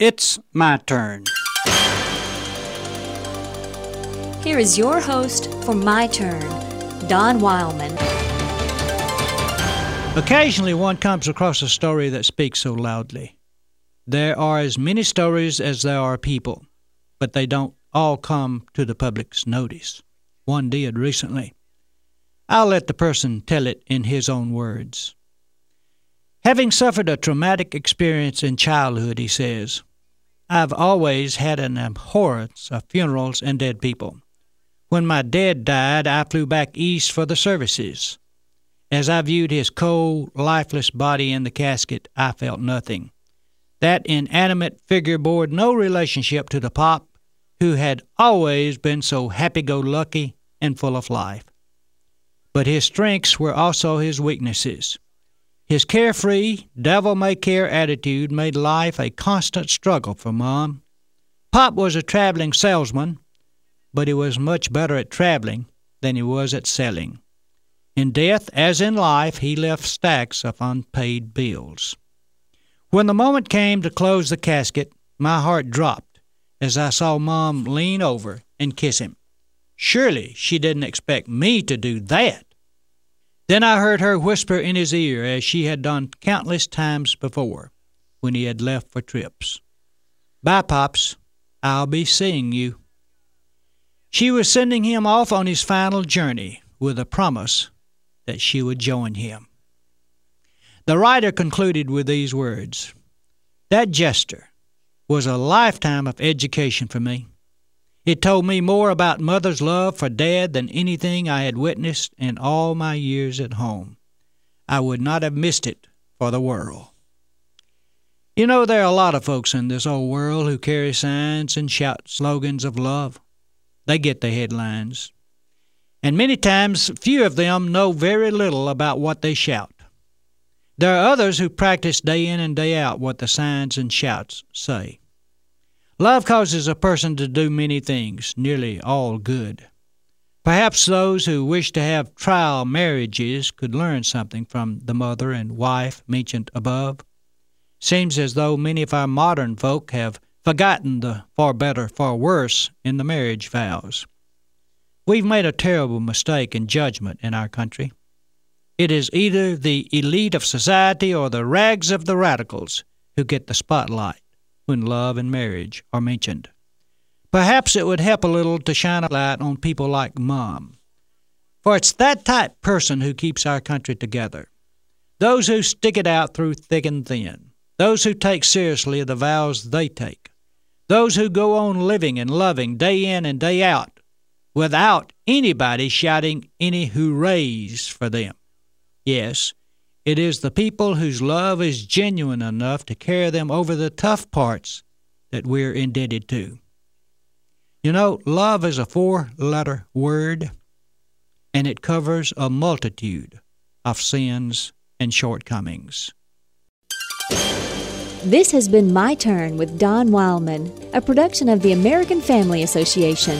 It's my turn. Here is your host for My Turn, Don Wildman. Occasionally, one comes across a story that speaks so loudly. There are as many stories as there are people, but they don't all come to the public's notice. One did recently. I'll let the person tell it in his own words. Having suffered a traumatic experience in childhood, he says, I've always had an abhorrence of funerals and dead people. When my dad died, I flew back east for the services. As I viewed his cold, lifeless body in the casket, I felt nothing. That inanimate figure bore no relationship to the pop who had always been so happy go lucky and full of life. But his strengths were also his weaknesses. His carefree, devil may care attitude made life a constant struggle for Mom. Pop was a traveling salesman, but he was much better at traveling than he was at selling. In death, as in life, he left stacks of unpaid bills. When the moment came to close the casket, my heart dropped as I saw Mom lean over and kiss him. Surely she didn't expect me to do that. Then I heard her whisper in his ear, as she had done countless times before when he had left for trips Bye, Pops. I'll be seeing you. She was sending him off on his final journey with a promise that she would join him. The writer concluded with these words That gesture was a lifetime of education for me. It told me more about Mother's love for Dad than anything I had witnessed in all my years at home. I would not have missed it for the world. You know, there are a lot of folks in this old world who carry signs and shout slogans of love. They get the headlines. And many times, few of them know very little about what they shout. There are others who practice day in and day out what the signs and shouts say. Love causes a person to do many things, nearly all good. Perhaps those who wish to have trial marriages could learn something from the mother and wife mentioned above. Seems as though many of our modern folk have forgotten the far better, far worse in the marriage vows. We've made a terrible mistake in judgment in our country. It is either the elite of society or the rags of the radicals who get the spotlight when love and marriage are mentioned. Perhaps it would help a little to shine a light on people like Mom. For it's that type person who keeps our country together. Those who stick it out through thick and thin. Those who take seriously the vows they take. Those who go on living and loving day in and day out without anybody shouting any hoorays for them. Yes, it is the people whose love is genuine enough to carry them over the tough parts that we're indebted to. You know, love is a four letter word, and it covers a multitude of sins and shortcomings. This has been My Turn with Don Wildman, a production of the American Family Association.